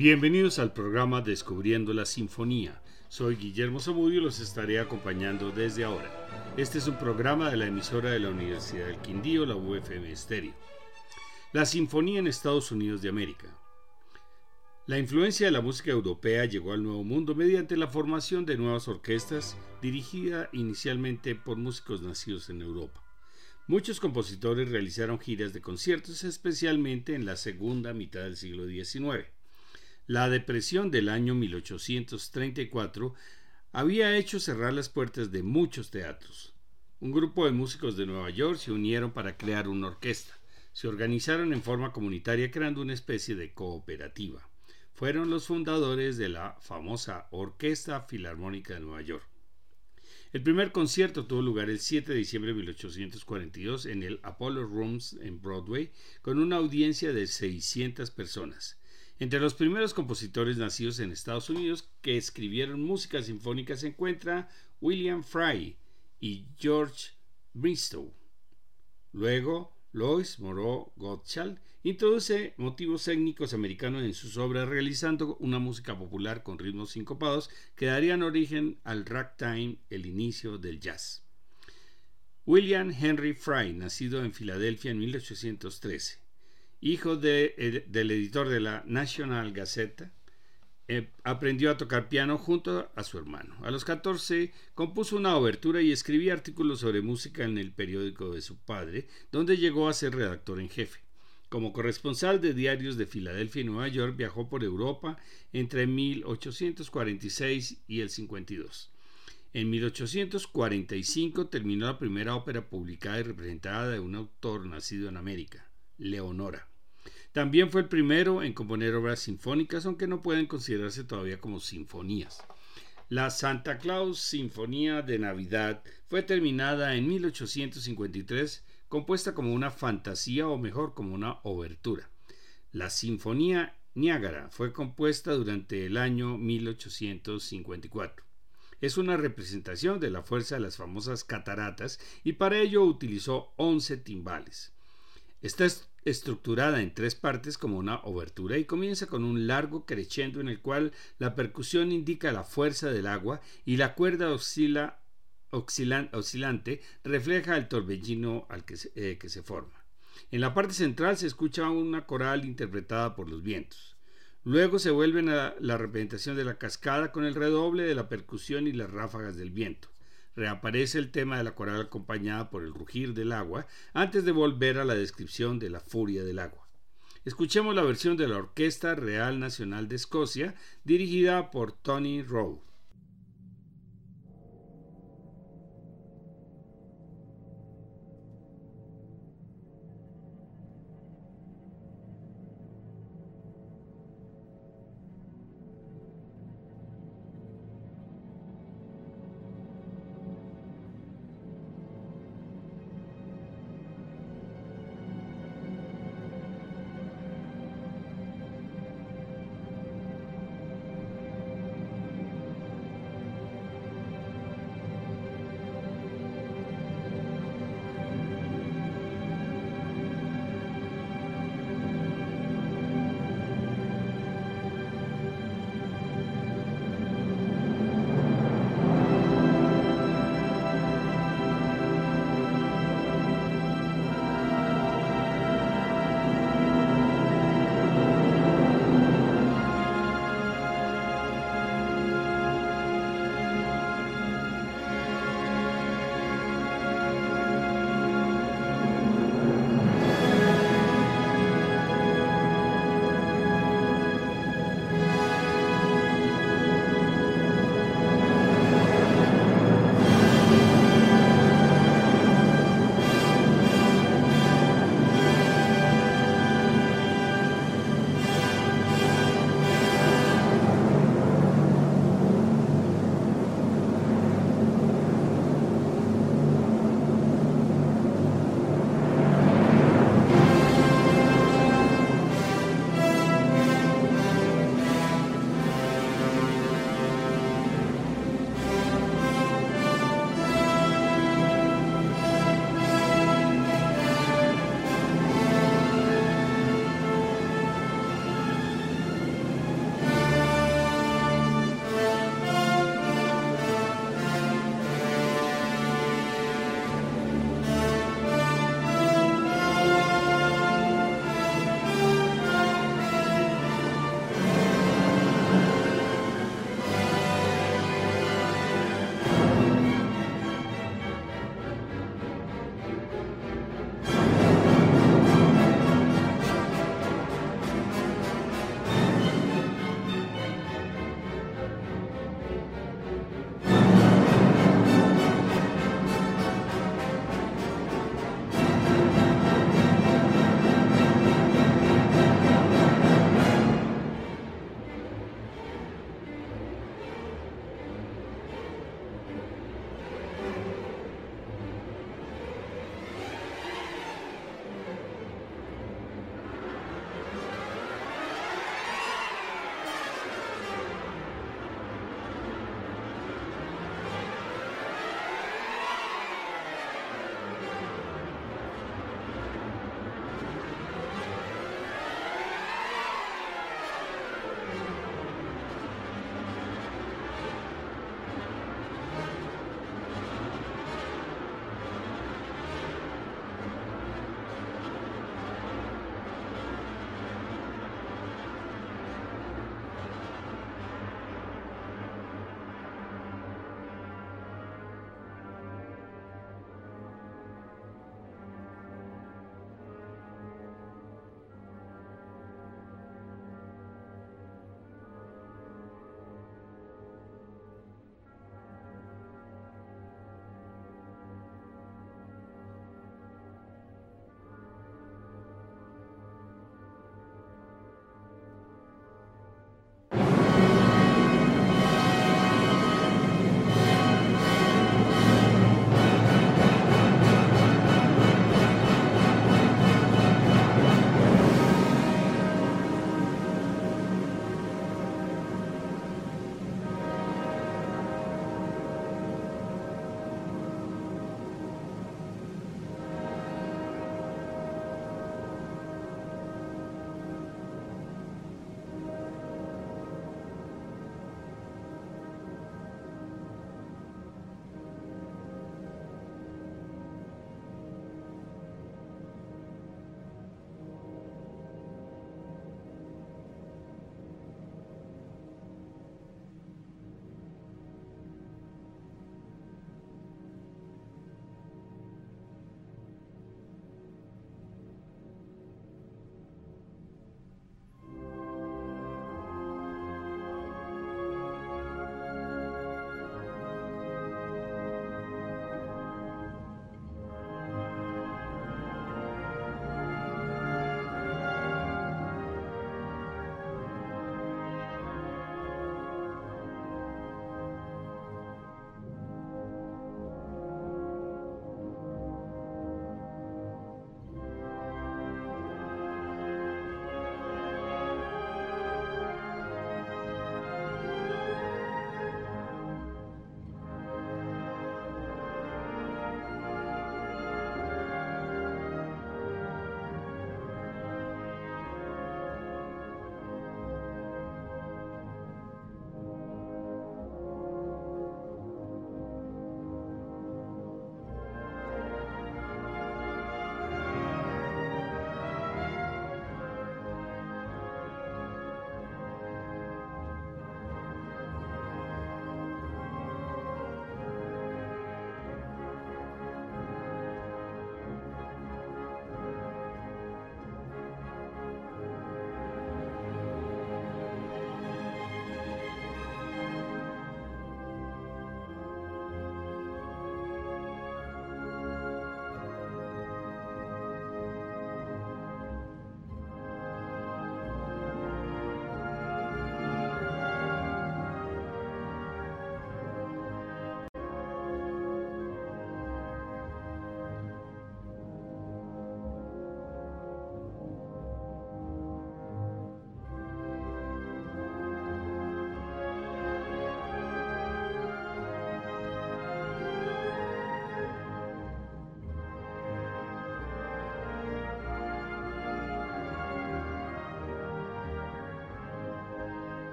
Bienvenidos al programa Descubriendo la Sinfonía. Soy Guillermo Zamudio y los estaré acompañando desde ahora. Este es un programa de la emisora de la Universidad del Quindío, la UFM Estéreo. La Sinfonía en Estados Unidos de América. La influencia de la música europea llegó al Nuevo Mundo mediante la formación de nuevas orquestas dirigida inicialmente por músicos nacidos en Europa. Muchos compositores realizaron giras de conciertos, especialmente en la segunda mitad del siglo XIX. La depresión del año 1834 había hecho cerrar las puertas de muchos teatros. Un grupo de músicos de Nueva York se unieron para crear una orquesta. Se organizaron en forma comunitaria creando una especie de cooperativa. Fueron los fundadores de la famosa Orquesta Filarmónica de Nueva York. El primer concierto tuvo lugar el 7 de diciembre de 1842 en el Apollo Rooms en Broadway con una audiencia de 600 personas. Entre los primeros compositores nacidos en Estados Unidos que escribieron música sinfónica se encuentra William Fry y George Bristow. Luego, Louis Moreau Gottschalk introduce motivos étnicos americanos en sus obras realizando una música popular con ritmos sincopados que darían origen al ragtime, el inicio del jazz. William Henry Fry, nacido en Filadelfia en 1813 hijo de, del editor de la National Gazette, eh, aprendió a tocar piano junto a su hermano. A los 14 compuso una obertura y escribía artículos sobre música en el periódico de su padre, donde llegó a ser redactor en jefe. Como corresponsal de diarios de Filadelfia y Nueva York, viajó por Europa entre 1846 y el 52. En 1845 terminó la primera ópera publicada y representada de un autor nacido en América, Leonora. También fue el primero en componer obras sinfónicas, aunque no pueden considerarse todavía como sinfonías. La Santa Claus Sinfonía de Navidad fue terminada en 1853, compuesta como una fantasía o mejor como una obertura. La Sinfonía Niágara fue compuesta durante el año 1854. Es una representación de la fuerza de las famosas cataratas y para ello utilizó 11 timbales. Está estructurada en tres partes como una obertura y comienza con un largo crescendo en el cual la percusión indica la fuerza del agua y la cuerda oscila, oscilante refleja el torbellino al que se, eh, que se forma. En la parte central se escucha una coral interpretada por los vientos. Luego se vuelven a la representación de la cascada con el redoble de la percusión y las ráfagas del viento reaparece el tema de la coral acompañada por el rugir del agua antes de volver a la descripción de la furia del agua. Escuchemos la versión de la Orquesta Real Nacional de Escocia dirigida por Tony Rowe.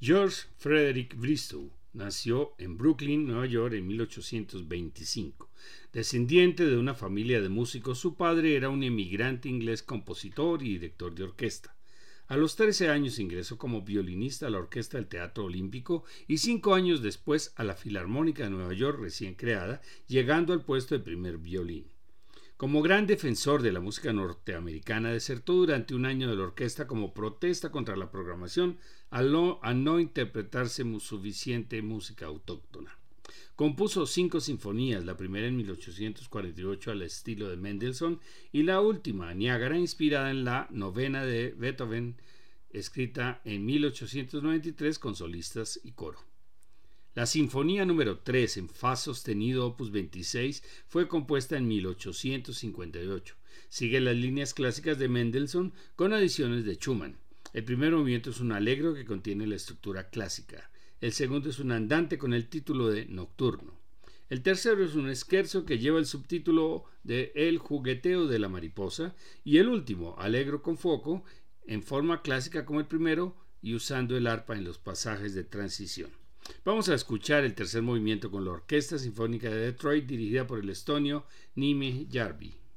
George Frederick Bristow nació en Brooklyn, Nueva York, en 1825. Descendiente de una familia de músicos, su padre era un emigrante inglés compositor y director de orquesta. A los 13 años ingresó como violinista a la Orquesta del Teatro Olímpico y cinco años después a la Filarmónica de Nueva York recién creada, llegando al puesto de primer violín. Como gran defensor de la música norteamericana, desertó durante un año de la orquesta como protesta contra la programación al no, interpretarse suficiente música autóctona. Compuso cinco sinfonías, la primera en 1848 al estilo de Mendelssohn y la última, Niágara, inspirada en la novena de Beethoven, escrita en 1893 con solistas y coro. La Sinfonía número 3 en Fa sostenido opus 26 fue compuesta en 1858. Sigue las líneas clásicas de Mendelssohn con adiciones de Schumann. El primer movimiento es un alegro que contiene la estructura clásica. El segundo es un andante con el título de Nocturno. El tercero es un esquerzo que lleva el subtítulo de El jugueteo de la mariposa. Y el último, alegro con foco, en forma clásica como el primero y usando el arpa en los pasajes de transición. Vamos a escuchar el tercer movimiento con la Orquesta Sinfónica de Detroit dirigida por el estonio Nime Jarvi.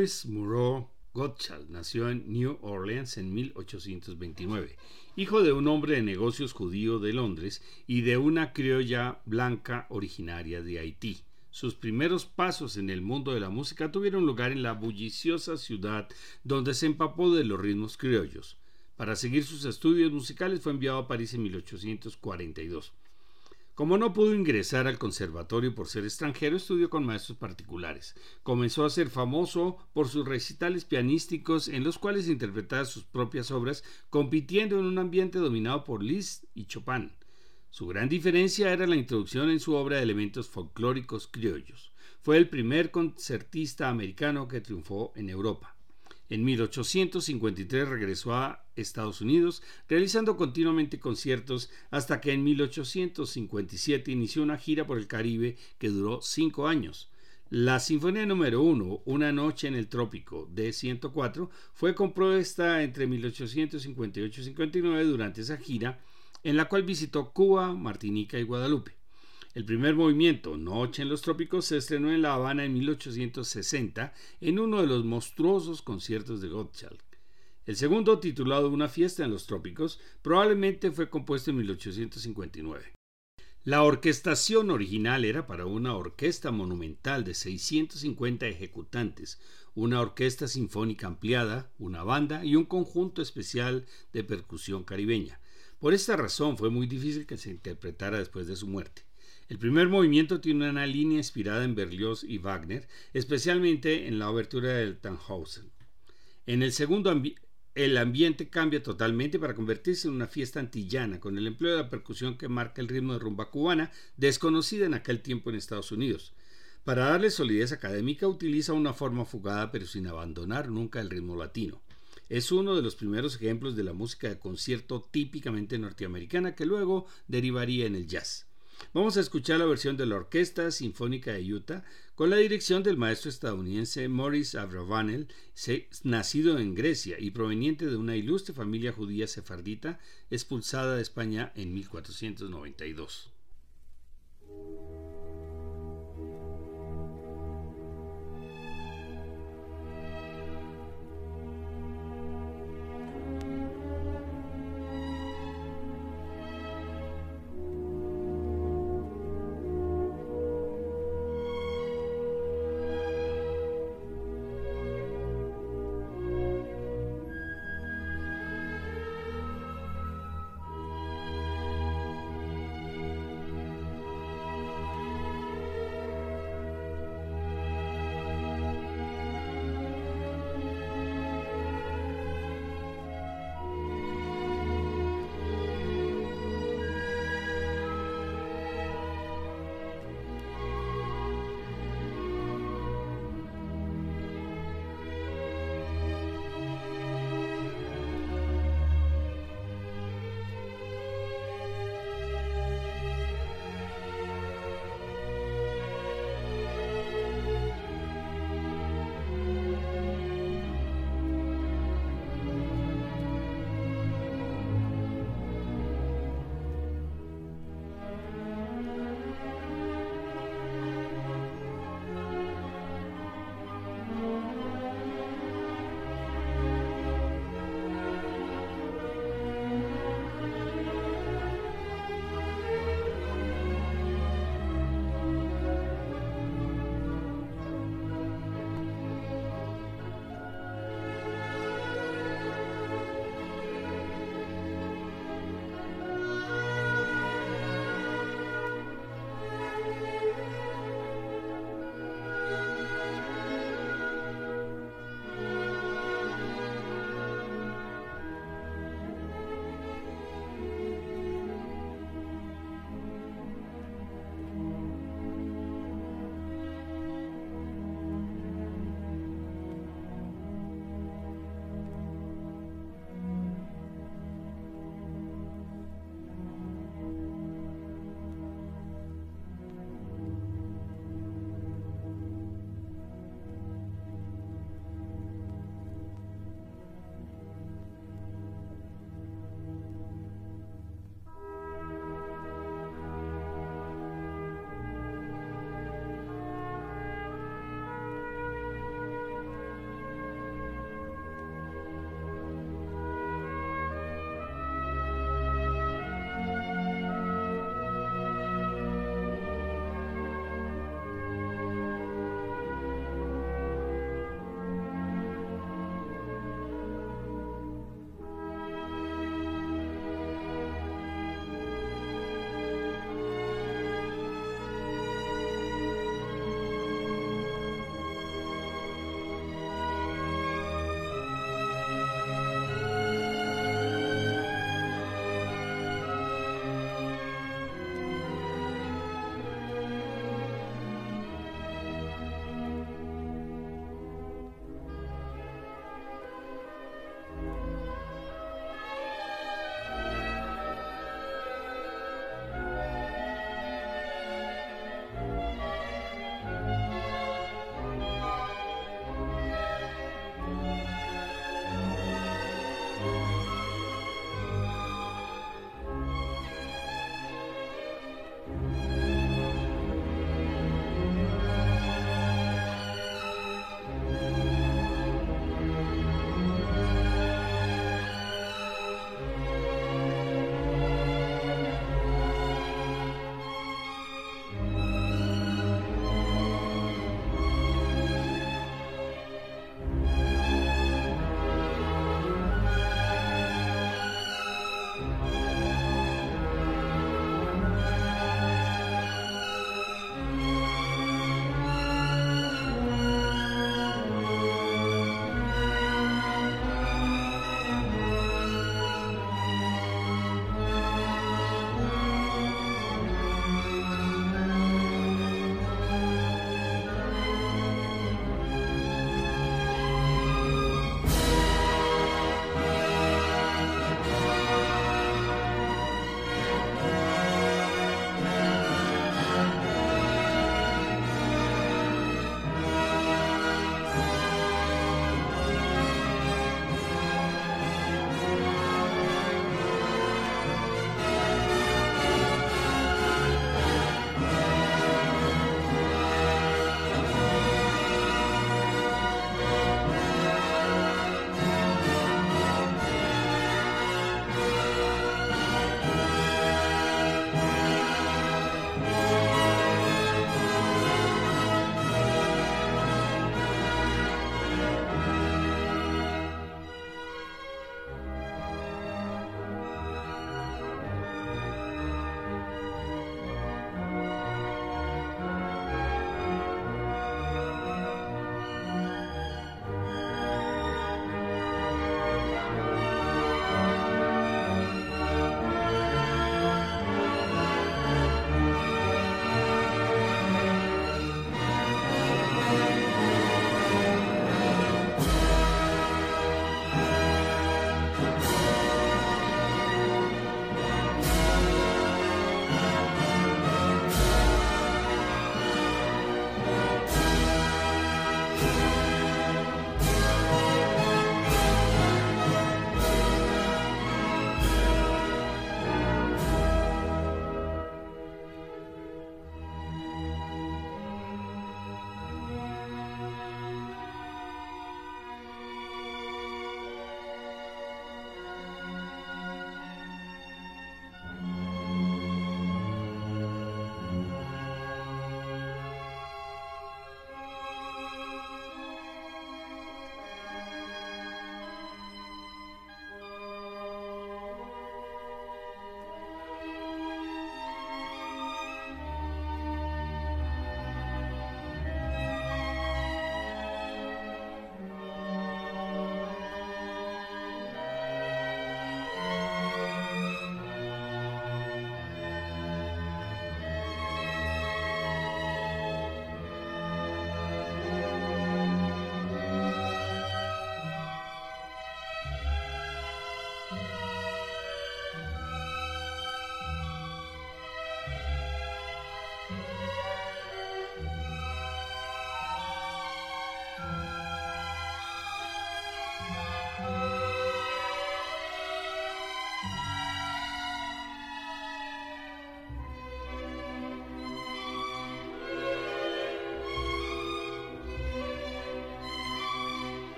Louis Moreau Gottschalk nació en New Orleans en 1829, hijo de un hombre de negocios judío de Londres y de una criolla blanca originaria de Haití. Sus primeros pasos en el mundo de la música tuvieron lugar en la bulliciosa ciudad donde se empapó de los ritmos criollos. Para seguir sus estudios musicales fue enviado a París en 1842. Como no pudo ingresar al conservatorio por ser extranjero, estudió con maestros particulares. Comenzó a ser famoso por sus recitales pianísticos en los cuales interpretaba sus propias obras, compitiendo en un ambiente dominado por Liszt y Chopin. Su gran diferencia era la introducción en su obra de elementos folclóricos criollos. Fue el primer concertista americano que triunfó en Europa. En 1853 regresó a Estados Unidos, realizando continuamente conciertos hasta que en 1857 inició una gira por el Caribe que duró cinco años. La Sinfonía número 1, Una noche en el trópico, de 104, fue compuesta entre 1858 y 59 durante esa gira, en la cual visitó Cuba, Martinica y Guadalupe. El primer movimiento, Noche en los Trópicos, se estrenó en La Habana en 1860 en uno de los monstruosos conciertos de Gottschalk. El segundo, titulado Una fiesta en los trópicos, probablemente fue compuesto en 1859. La orquestación original era para una orquesta monumental de 650 ejecutantes, una orquesta sinfónica ampliada, una banda y un conjunto especial de percusión caribeña. Por esta razón fue muy difícil que se interpretara después de su muerte. El primer movimiento tiene una línea inspirada en Berlioz y Wagner, especialmente en la obertura del Tannhausen. En el segundo, el ambiente cambia totalmente para convertirse en una fiesta antillana, con el empleo de la percusión que marca el ritmo de rumba cubana, desconocida en aquel tiempo en Estados Unidos. Para darle solidez académica utiliza una forma fugada pero sin abandonar nunca el ritmo latino. Es uno de los primeros ejemplos de la música de concierto típicamente norteamericana que luego derivaría en el jazz. Vamos a escuchar la versión de la Orquesta Sinfónica de Utah con la dirección del maestro estadounidense Morris Abravanel, nacido en Grecia y proveniente de una ilustre familia judía sefardita expulsada de España en 1492.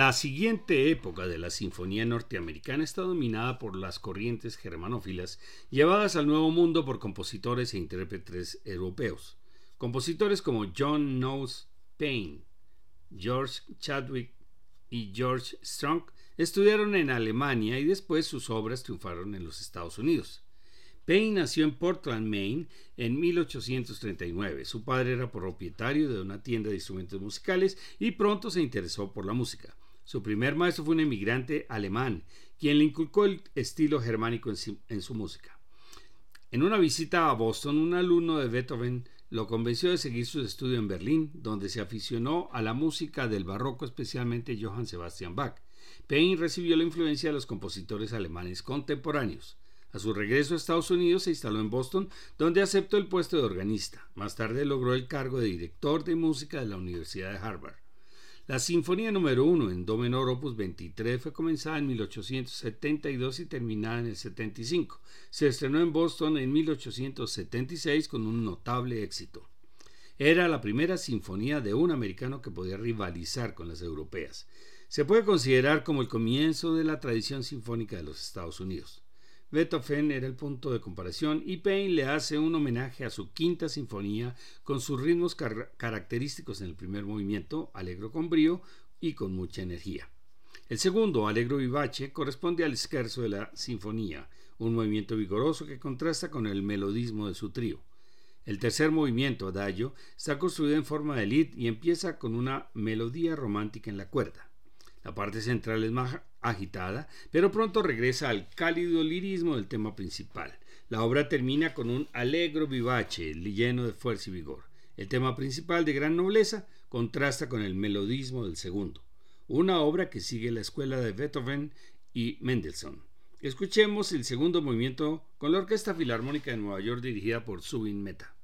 La siguiente época de la Sinfonía norteamericana está dominada por las corrientes germanófilas llevadas al Nuevo Mundo por compositores e intérpretes europeos. Compositores como John Knowles Payne, George Chadwick y George Strong estudiaron en Alemania y después sus obras triunfaron en los Estados Unidos. Payne nació en Portland, Maine, en 1839. Su padre era propietario de una tienda de instrumentos musicales y pronto se interesó por la música. Su primer maestro fue un emigrante alemán, quien le inculcó el estilo germánico en, su música. En una visita a Boston, un alumno de Beethoven lo convenció de seguir su estudio en Berlín, donde se aficionó a la música del barroco, especialmente Johann Sebastian Bach. Payne recibió la influencia de los compositores alemanes contemporáneos. A su regreso a Estados Unidos se instaló en Boston, donde aceptó el puesto de organista. Más tarde logró el cargo de director de música de la Universidad de Harvard. La Sinfonía número 1 en Do menor opus 23 fue comenzada en 1872 y terminada en el 75. Se estrenó en Boston en 1876 con un notable éxito. Era la primera sinfonía de un americano que podía rivalizar con las europeas. Se puede considerar como el comienzo de la tradición sinfónica de los Estados Unidos. Beethoven era el punto de comparación y Payne le hace un homenaje a su quinta sinfonía con sus ritmos característicos en el primer movimiento, alegro con brío y con mucha energía. El segundo, alegro vivace, corresponde al scherzo de la sinfonía, un movimiento vigoroso que contrasta con el melodismo de su trío. El tercer movimiento, adagio, está construido en forma de lead y empieza con una melodía romántica en la cuerda. La parte central es más agitada, pero pronto regresa al cálido lirismo del tema principal. La obra termina con un alegro vivace lleno de fuerza y vigor. El tema principal de gran nobleza contrasta con el melodismo del segundo, una obra que sigue la escuela de Beethoven y Mendelssohn. Escuchemos el segundo movimiento con la Orquesta Filarmónica de Nueva York dirigida por Subin Meta.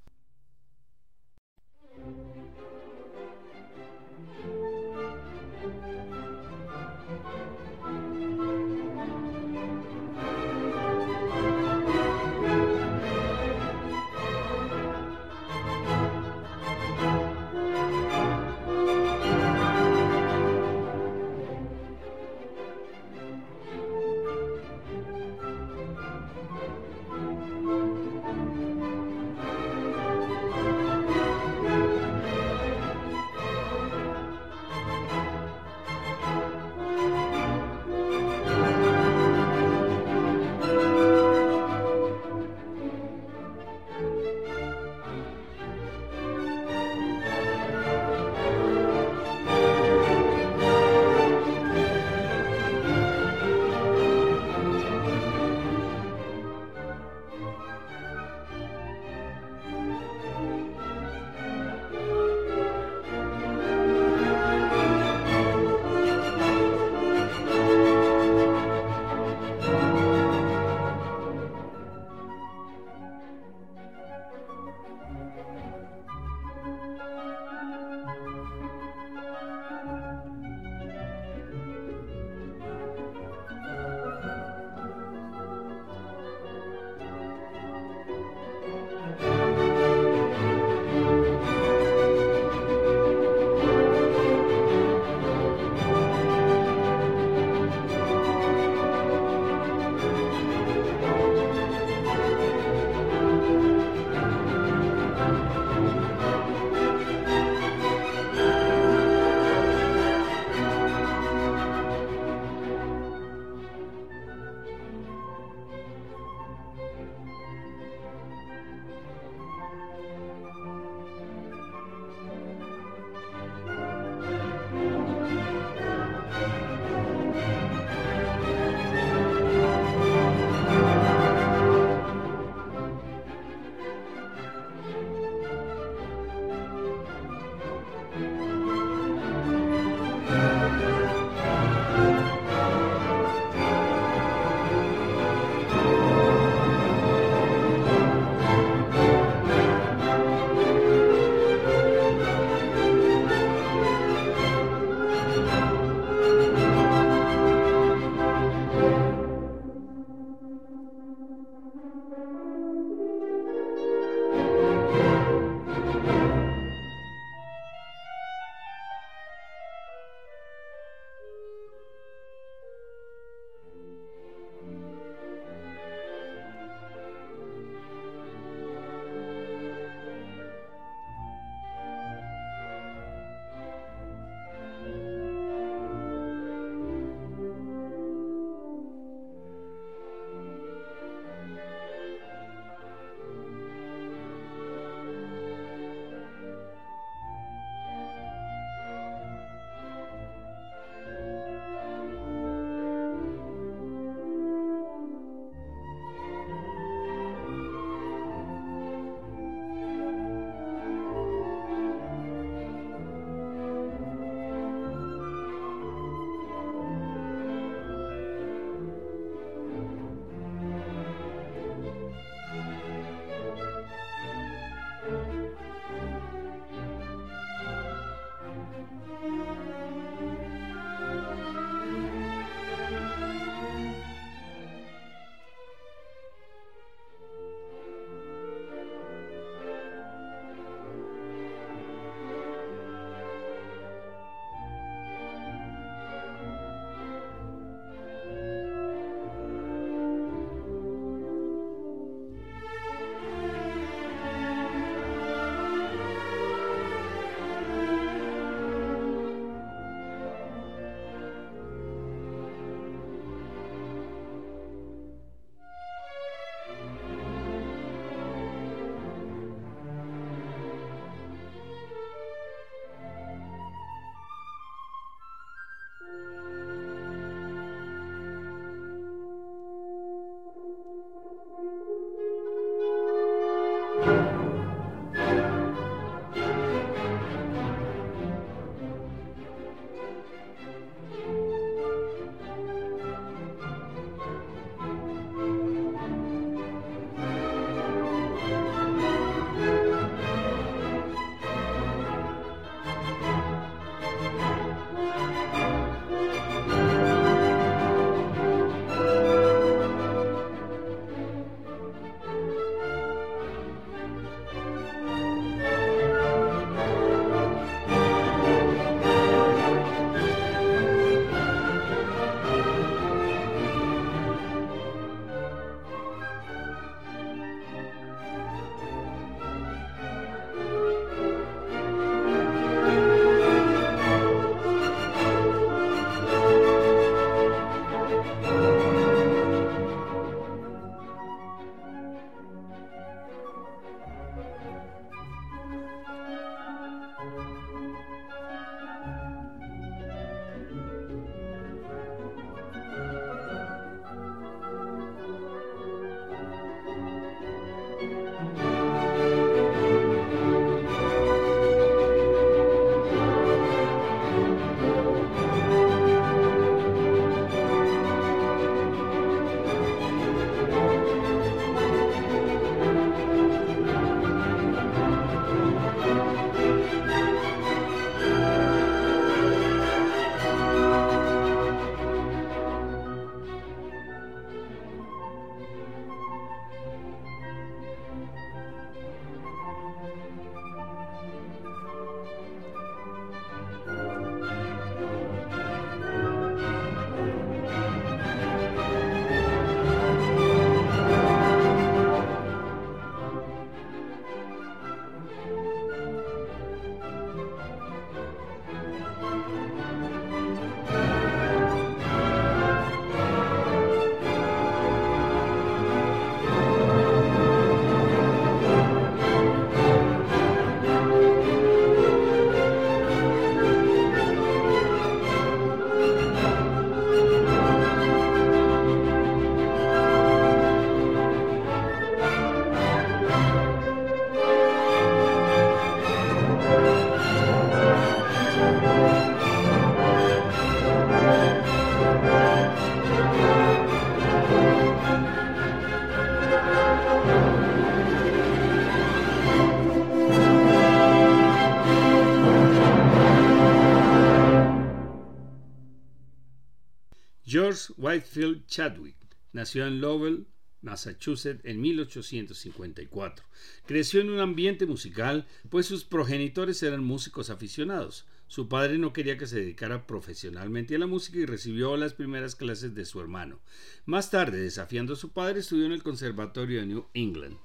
George Whitefield Chadwick nació en Lowell, Massachusetts, en 1854. Creció en un ambiente musical, pues sus progenitores eran músicos aficionados. Su padre no quería que se dedicara profesionalmente a la música y recibió las primeras clases de su hermano. Más tarde, desafiando a su padre, estudió en el Conservatorio de New England.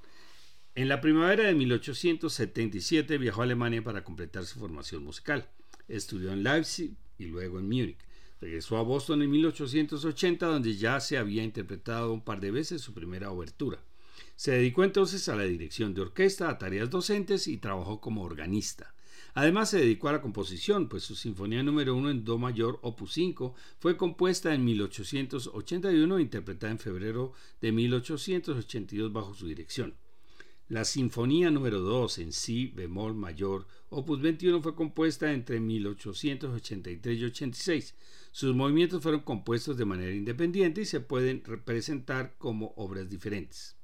En la primavera de 1877 viajó a Alemania para completar su formación musical. Estudió en Leipzig y luego en Múnich. Regresó a Boston en 1880, donde ya se había interpretado un par de veces su primera obertura. Se dedicó entonces a la dirección de orquesta, a tareas docentes y trabajó como organista. Además se dedicó a la composición, pues su Sinfonía número 1 en Do mayor, opus 5, fue compuesta en 1881 e interpretada en febrero de 1882 bajo su dirección. La Sinfonía número 2 en Si bemol mayor, opus 21, fue compuesta entre 1883 y 86. Sus movimientos fueron compuestos de manera independiente y se pueden representar como obras diferentes.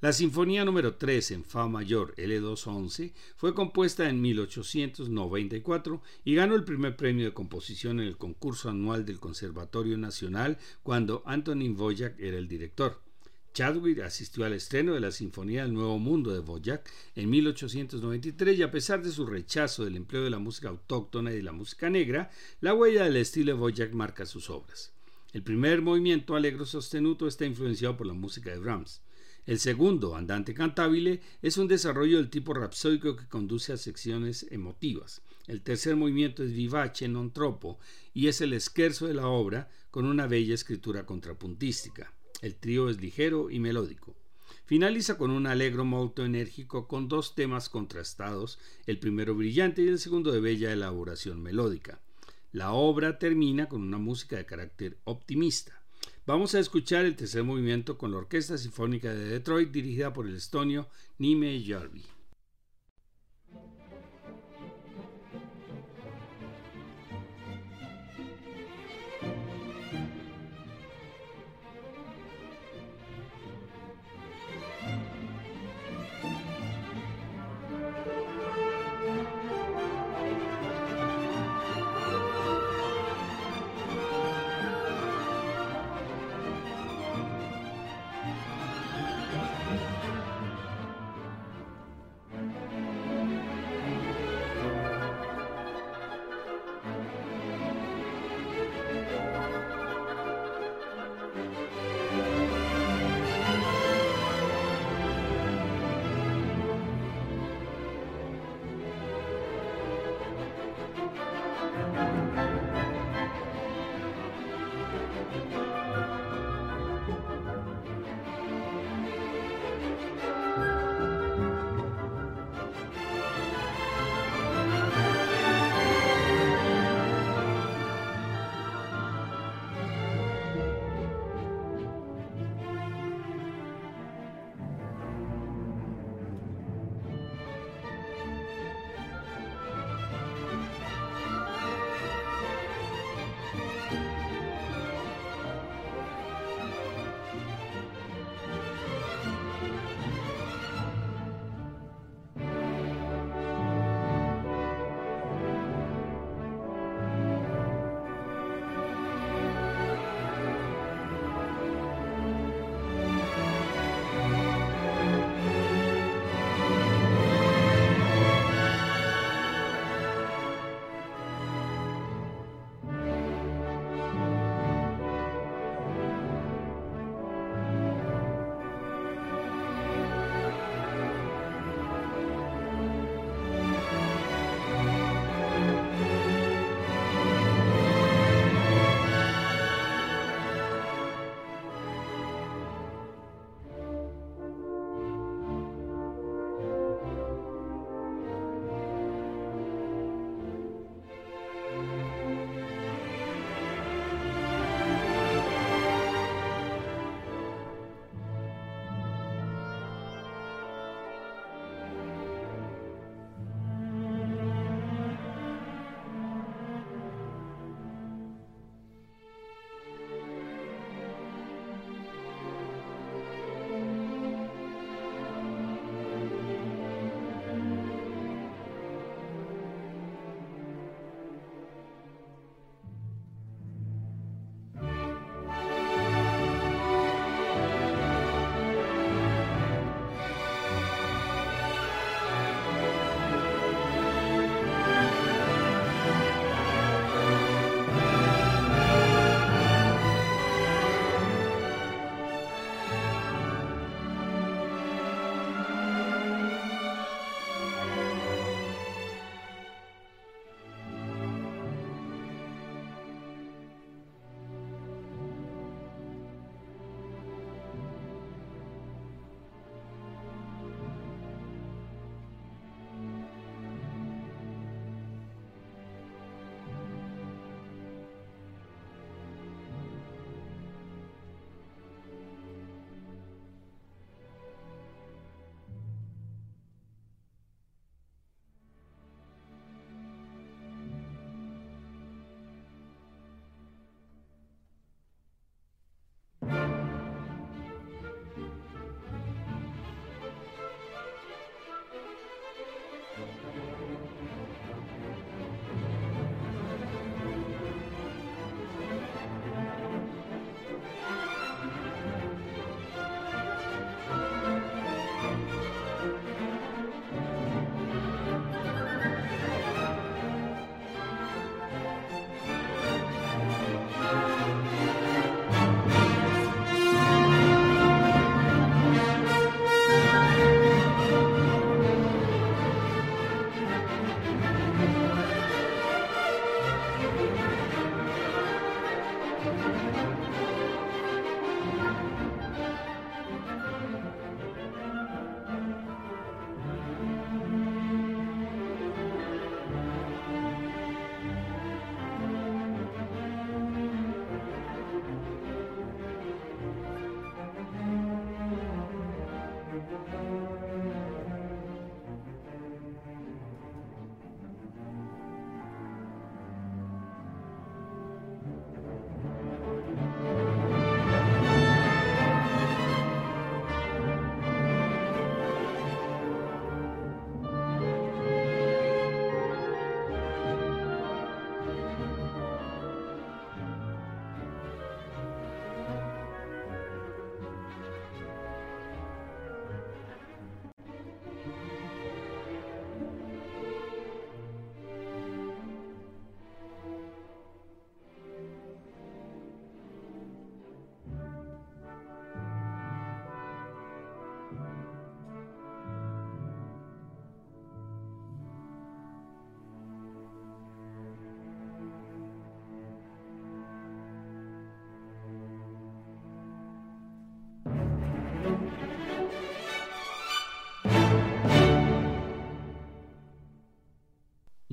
La Sinfonía número 3 en Fa mayor L211 fue compuesta en 1894 y ganó el primer premio de composición en el concurso anual del Conservatorio Nacional cuando Antonin Voyak era el director. Chadwick asistió al estreno de la Sinfonía del Nuevo Mundo de Voyak en 1893 y a pesar de su rechazo del empleo de la música autóctona y de la música negra, la huella del estilo de Voyak marca sus obras. El primer movimiento alegro sostenuto está influenciado por la música de Brahms. El segundo, Andante Cantabile, es un desarrollo del tipo rapsódico que conduce a secciones emotivas. El tercer movimiento es vivace non troppo y es el esquerzo de la obra con una bella escritura contrapuntística. El trío es ligero y melódico. Finaliza con un alegro molto enérgico con dos temas contrastados, el primero brillante y el segundo de bella elaboración melódica. La obra termina con una música de carácter optimista. Vamos a escuchar el tercer movimiento con la Orquesta Sinfónica de Detroit dirigida por el estonio Nime Jarvi.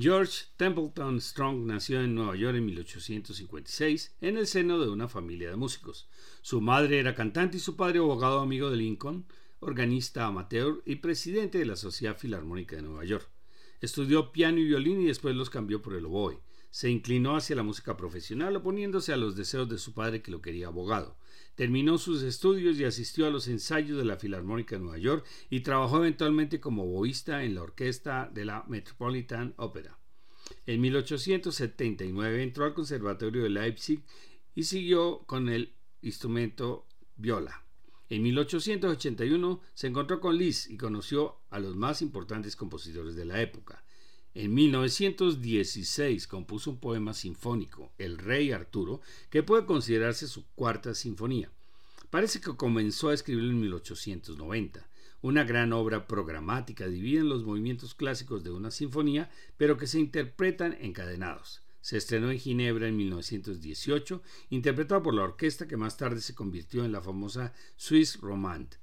George Templeton Strong nació en Nueva York en 1856 en el seno de una familia de músicos. Su madre era cantante y su padre abogado amigo de Lincoln, organista amateur y presidente de la Sociedad Filarmónica de Nueva York. Estudió piano y violín y después los cambió por el oboe. Se inclinó hacia la música profesional oponiéndose a los deseos de su padre que lo quería abogado. Terminó sus estudios y asistió a los ensayos de la Filarmónica de Nueva York y trabajó eventualmente como oboísta en la orquesta de la Metropolitan Opera. En 1879 entró al Conservatorio de Leipzig y siguió con el instrumento viola. En 1881 se encontró con Liszt y conoció a los más importantes compositores de la época. En 1916 compuso un poema sinfónico, El Rey Arturo, que puede considerarse su cuarta sinfonía. Parece que comenzó a escribirlo en 1890, una gran obra programática dividida en los movimientos clásicos de una sinfonía, pero que se interpretan encadenados. Se estrenó en Ginebra en 1918, interpretado por la orquesta que más tarde se convirtió en la famosa Swiss Romand.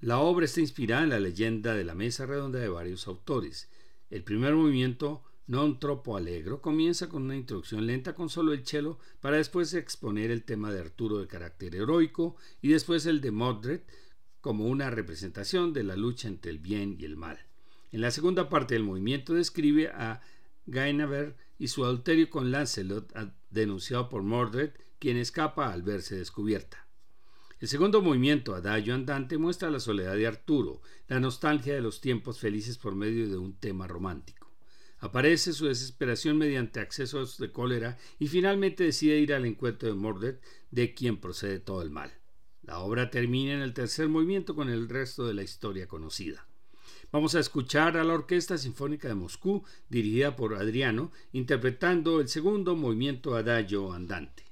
La obra está inspirada en la leyenda de la mesa redonda de varios autores. El primer movimiento, non troppo allegro, comienza con una introducción lenta con solo el cello para después exponer el tema de Arturo de carácter heroico y después el de Modred como una representación de la lucha entre el bien y el mal. En la segunda parte del movimiento describe a Guinevere y su adulterio con Lancelot, denunciado por Mordred, quien escapa al verse descubierta. El segundo movimiento, Adagio Andante, muestra la soledad de Arturo, la nostalgia de los tiempos felices por medio de un tema romántico. Aparece su desesperación mediante accesos de cólera y finalmente decide ir al encuentro de Mordred, de quien procede todo el mal. La obra termina en el tercer movimiento con el resto de la historia conocida. Vamos a escuchar a la Orquesta Sinfónica de Moscú, dirigida por Adriano, interpretando el segundo movimiento Adagio Andante.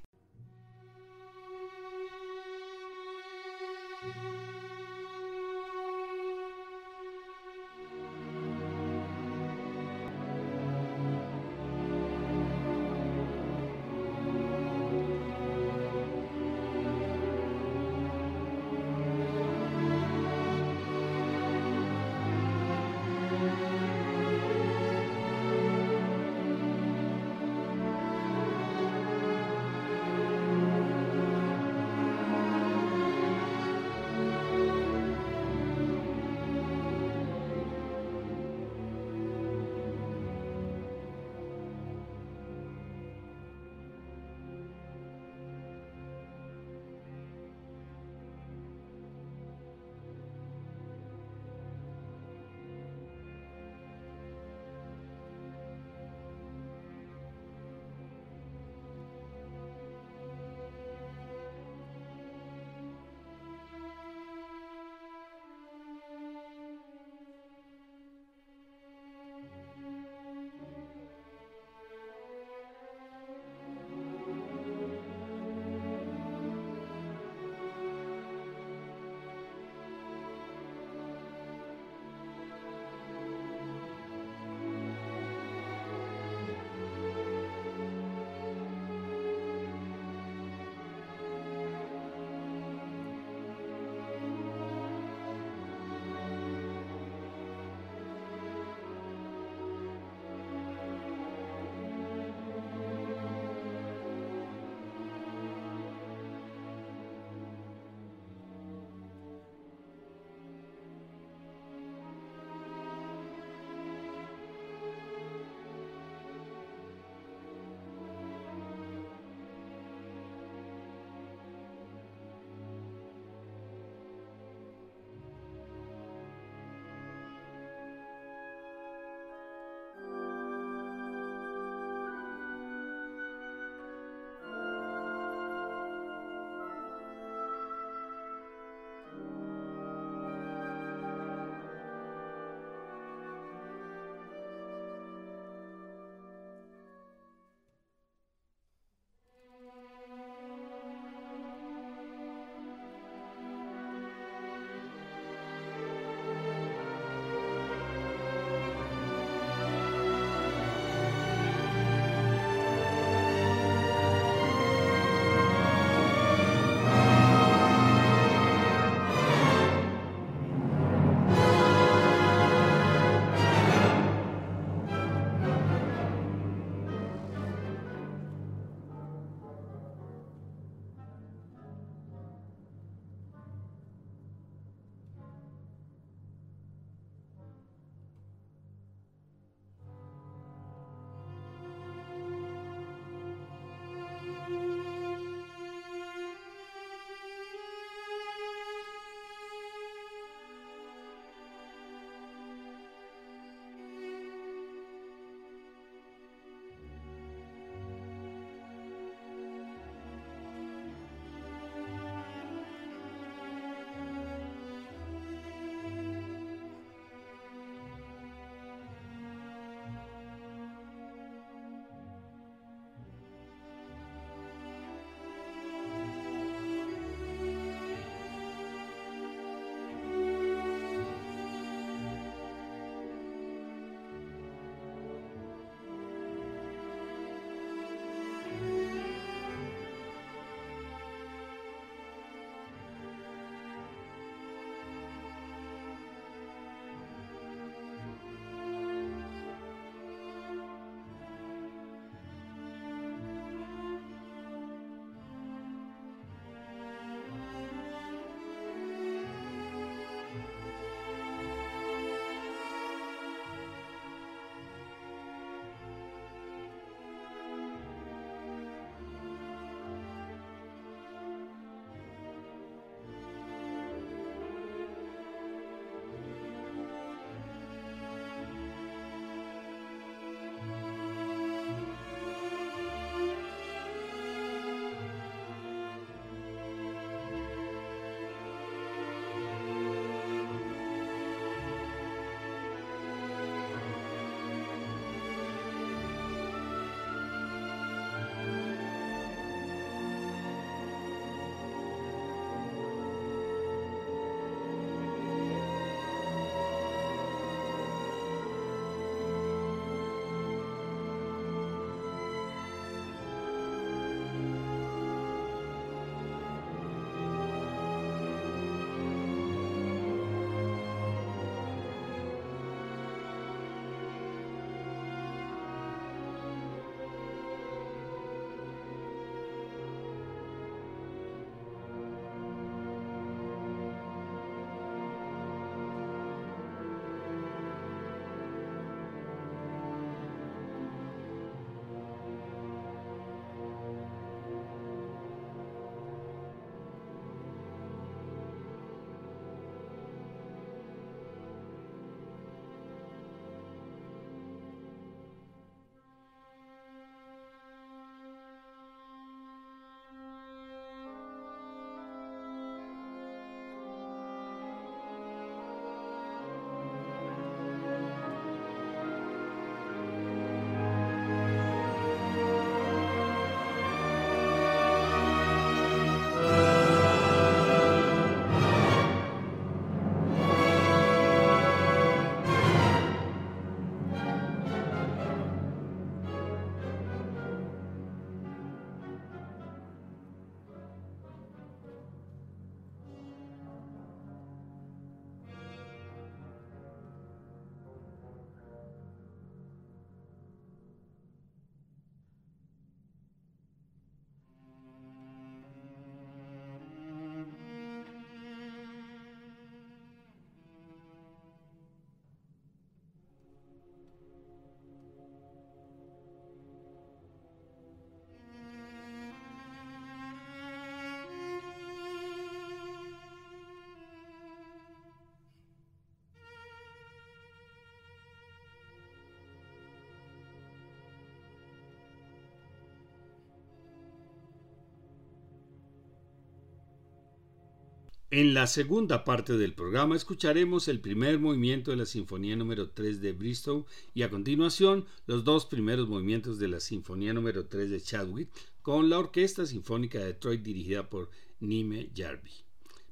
En la segunda parte del programa escucharemos el primer movimiento de la Sinfonía número 3 de Bristow y a continuación los dos primeros movimientos de la Sinfonía número 3 de Chadwick con la Orquesta Sinfónica de Detroit dirigida por Nime Jarvi.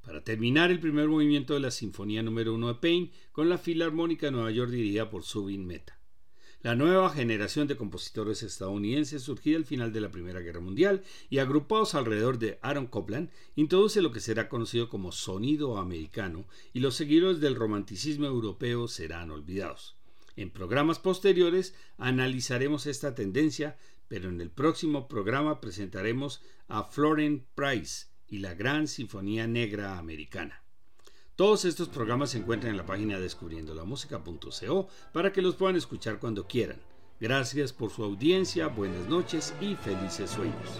Para terminar el primer movimiento de la Sinfonía número 1 de Payne con la Filarmónica de Nueva York dirigida por Subin Meta. La nueva generación de compositores estadounidenses surgida al final de la Primera Guerra Mundial y agrupados alrededor de Aaron Copland introduce lo que será conocido como sonido americano y los seguidores del romanticismo europeo serán olvidados. En programas posteriores analizaremos esta tendencia, pero en el próximo programa presentaremos a Florent Price y la Gran Sinfonía Negra Americana. Todos estos programas se encuentran en la página descubriendolamusica.co para que los puedan escuchar cuando quieran. Gracias por su audiencia, buenas noches y felices sueños.